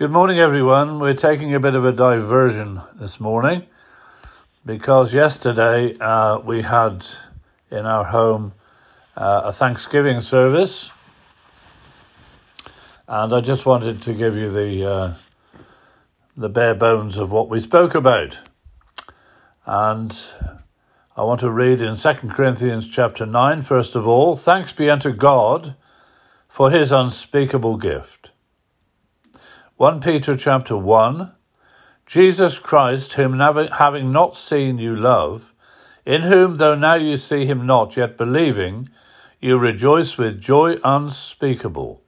Good morning, everyone. We're taking a bit of a diversion this morning because yesterday uh, we had in our home uh, a Thanksgiving service, and I just wanted to give you the uh, the bare bones of what we spoke about. And I want to read in 2 Corinthians chapter 9, first of all, thanks be unto God for his unspeakable gift. 1 Peter chapter 1, Jesus Christ, whom having not seen you love, in whom though now you see him not, yet believing, you rejoice with joy unspeakable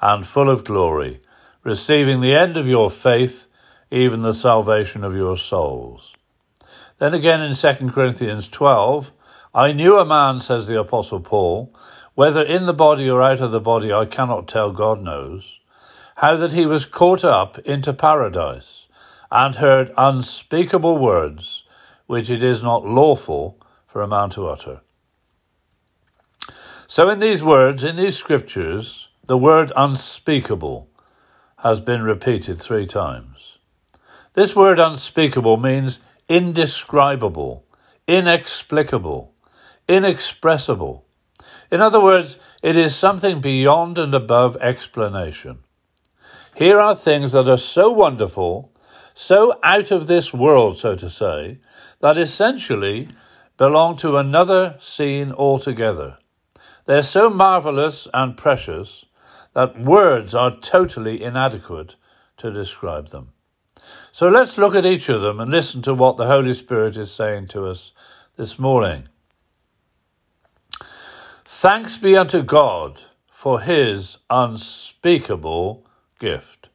and full of glory, receiving the end of your faith, even the salvation of your souls. Then again in 2 Corinthians 12, I knew a man, says the Apostle Paul, whether in the body or out of the body, I cannot tell, God knows, how that he was caught up into paradise and heard unspeakable words which it is not lawful for a man to utter. So, in these words, in these scriptures, the word unspeakable has been repeated three times. This word unspeakable means indescribable, inexplicable, inexpressible. In other words, it is something beyond and above explanation. Here are things that are so wonderful, so out of this world, so to say, that essentially belong to another scene altogether. They're so marvelous and precious that words are totally inadequate to describe them. So let's look at each of them and listen to what the Holy Spirit is saying to us this morning. Thanks be unto God for his unspeakable gift.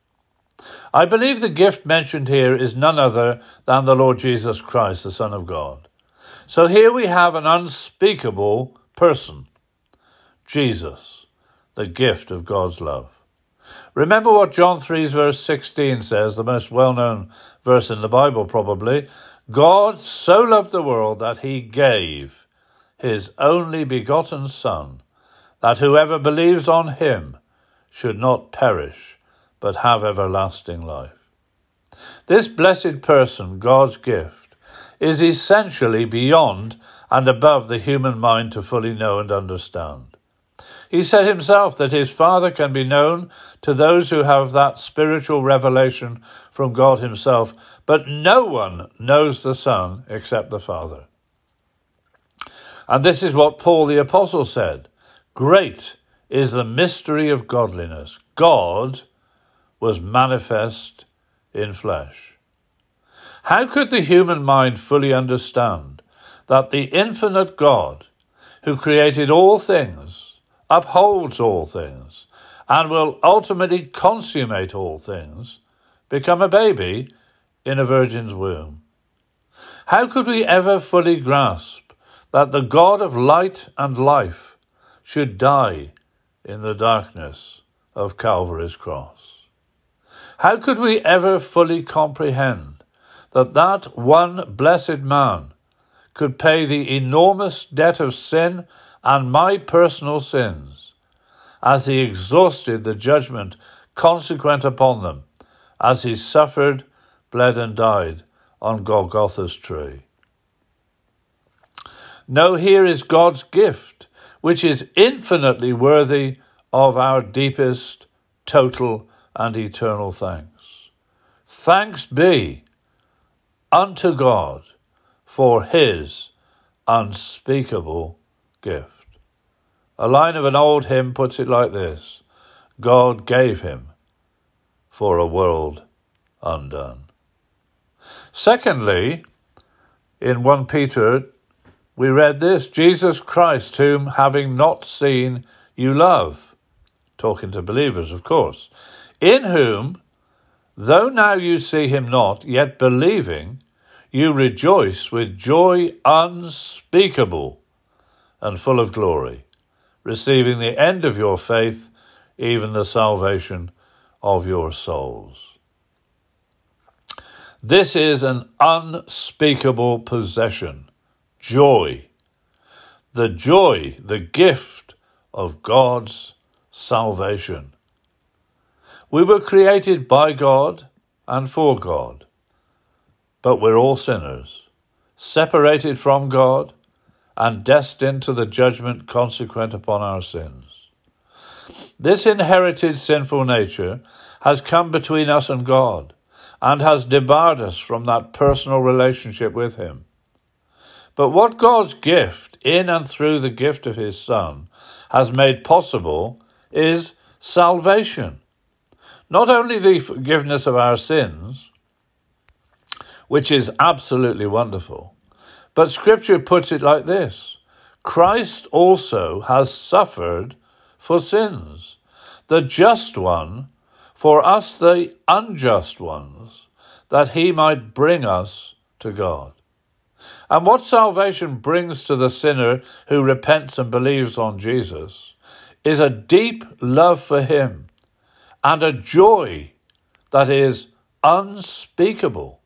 I believe the gift mentioned here is none other than the Lord Jesus Christ, the Son of God. So here we have an unspeakable person, Jesus, the gift of God's love. Remember what John 3 verse 16 says, the most well known verse in the Bible probably. God so loved the world that he gave his only begotten Son, that whoever believes on him should not perish, but have everlasting life. This blessed person, God's gift, is essentially beyond and above the human mind to fully know and understand. He said himself that his Father can be known to those who have that spiritual revelation from God Himself, but no one knows the Son except the Father. And this is what Paul the Apostle said Great is the mystery of godliness. God was manifest in flesh. How could the human mind fully understand that the infinite God, who created all things, upholds all things, and will ultimately consummate all things, become a baby in a virgin's womb. How could we ever fully grasp that the God of light and life should die in the darkness of Calvary's cross? How could we ever fully comprehend that that one blessed man could pay the enormous debt of sin and my personal sins, as he exhausted the judgment consequent upon them, as he suffered, bled, and died on Golgotha's tree. No, here is God's gift, which is infinitely worthy of our deepest, total, and eternal thanks. Thanks be unto God for his unspeakable gift. A line of an old hymn puts it like this God gave him for a world undone. Secondly, in 1 Peter, we read this Jesus Christ, whom having not seen, you love. Talking to believers, of course. In whom, though now you see him not, yet believing, you rejoice with joy unspeakable and full of glory receiving the end of your faith, even the salvation of your souls. This is an unspeakable possession, joy, the joy, the gift of God's salvation. We were created by God and for God, but we're all sinners, separated from God and destined to the judgment consequent upon our sins. This inherited sinful nature has come between us and God and has debarred us from that personal relationship with Him. But what God's gift, in and through the gift of His Son, has made possible is salvation. Not only the forgiveness of our sins, which is absolutely wonderful, but Scripture puts it like this Christ also has suffered for sins, the just one for us, the unjust ones, that he might bring us to God. And what salvation brings to the sinner who repents and believes on Jesus is a deep love for him and a joy that is unspeakable.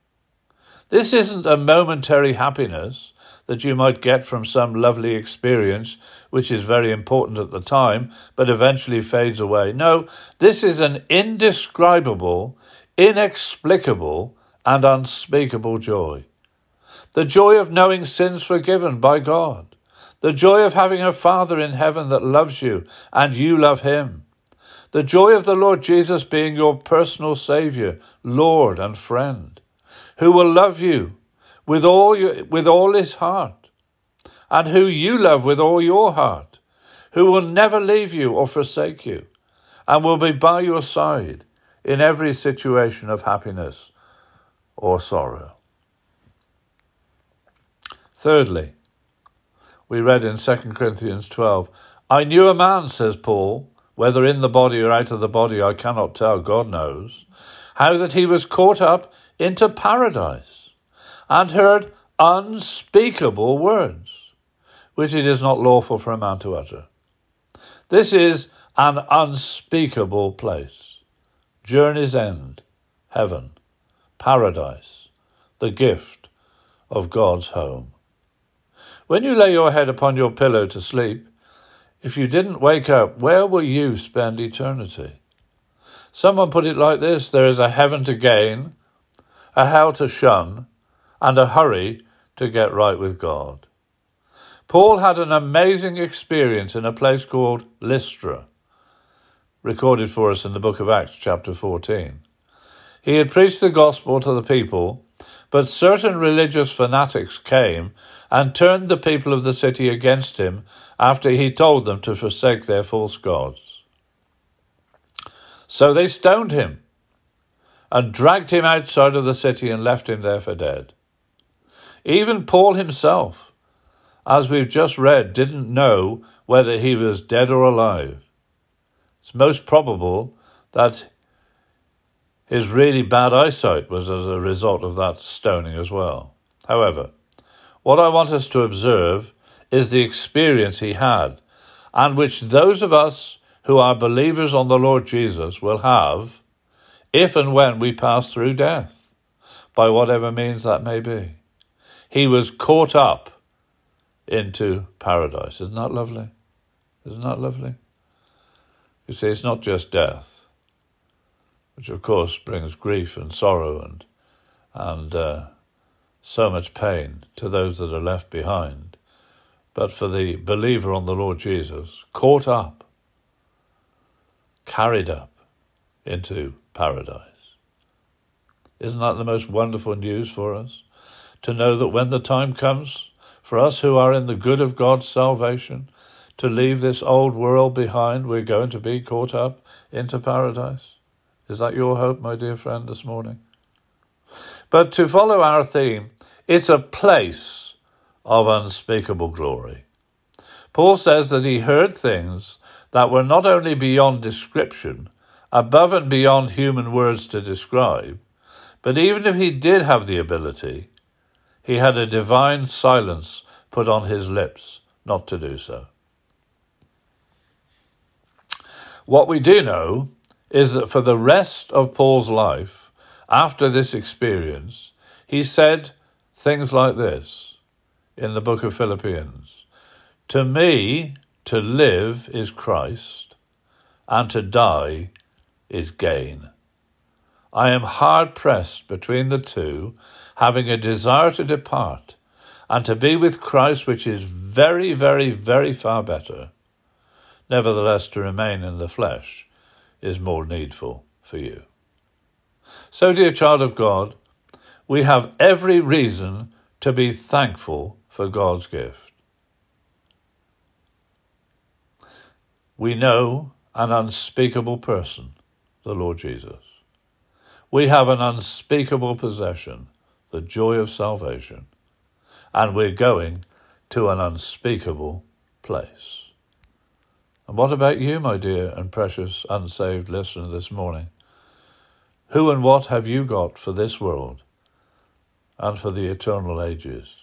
This isn't a momentary happiness that you might get from some lovely experience, which is very important at the time, but eventually fades away. No, this is an indescribable, inexplicable, and unspeakable joy. The joy of knowing sins forgiven by God. The joy of having a Father in heaven that loves you and you love him. The joy of the Lord Jesus being your personal Saviour, Lord, and friend who will love you with all, your, with all his heart, and who you love with all your heart, who will never leave you or forsake you, and will be by your side in every situation of happiness or sorrow. Thirdly, we read in 2 Corinthians 12, I knew a man, says Paul, whether in the body or out of the body, I cannot tell, God knows, how that he was caught up into paradise and heard unspeakable words, which it is not lawful for a man to utter. This is an unspeakable place. Journey's end, heaven, paradise, the gift of God's home. When you lay your head upon your pillow to sleep, if you didn't wake up, where will you spend eternity? Someone put it like this there is a heaven to gain a hell to shun, and a hurry to get right with God. Paul had an amazing experience in a place called Lystra, recorded for us in the book of Acts, chapter 14. He had preached the gospel to the people, but certain religious fanatics came and turned the people of the city against him after he told them to forsake their false gods. So they stoned him and dragged him outside of the city and left him there for dead. Even Paul himself, as we've just read, didn't know whether he was dead or alive. It's most probable that his really bad eyesight was as a result of that stoning as well. However, what I want us to observe is the experience he had, and which those of us who are believers on the Lord Jesus will have if and when we pass through death, by whatever means that may be. He was caught up into paradise. Isn't that lovely? Isn't that lovely? You see, it's not just death, which of course brings grief and sorrow and and uh, so much pain to those that are left behind, but for the believer on the Lord Jesus, caught up, carried up into paradise. Isn't that the most wonderful news for us? To know that when the time comes for us who are in the good of God's salvation to leave this old world behind, we're going to be caught up into paradise. Is that your hope, my dear friend, this morning? But to follow our theme, it's a place of unspeakable glory. Paul says that he heard things that were not only beyond description, above and beyond human words to describe, but even if he did have the ability, he had a divine silence put on his lips not to do so. What we do know is that for the rest of Paul's life, after this experience, he said things like this in the book of Philippians To me, to live is Christ, and to die is gain. I am hard pressed between the two, having a desire to depart and to be with Christ, which is very, very, very far better. Nevertheless, to remain in the flesh is more needful for you. So, dear child of God, we have every reason to be thankful for God's gift. We know an unspeakable person, the Lord Jesus. We have an unspeakable possession, the joy of salvation, and we're going to an unspeakable place. And what about you, my dear and precious unsaved listener, this morning? Who and what have you got for this world and for the eternal ages?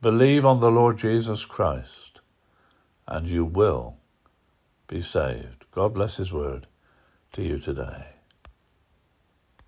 Believe on the Lord Jesus Christ, and you will be saved. God bless His word to you today.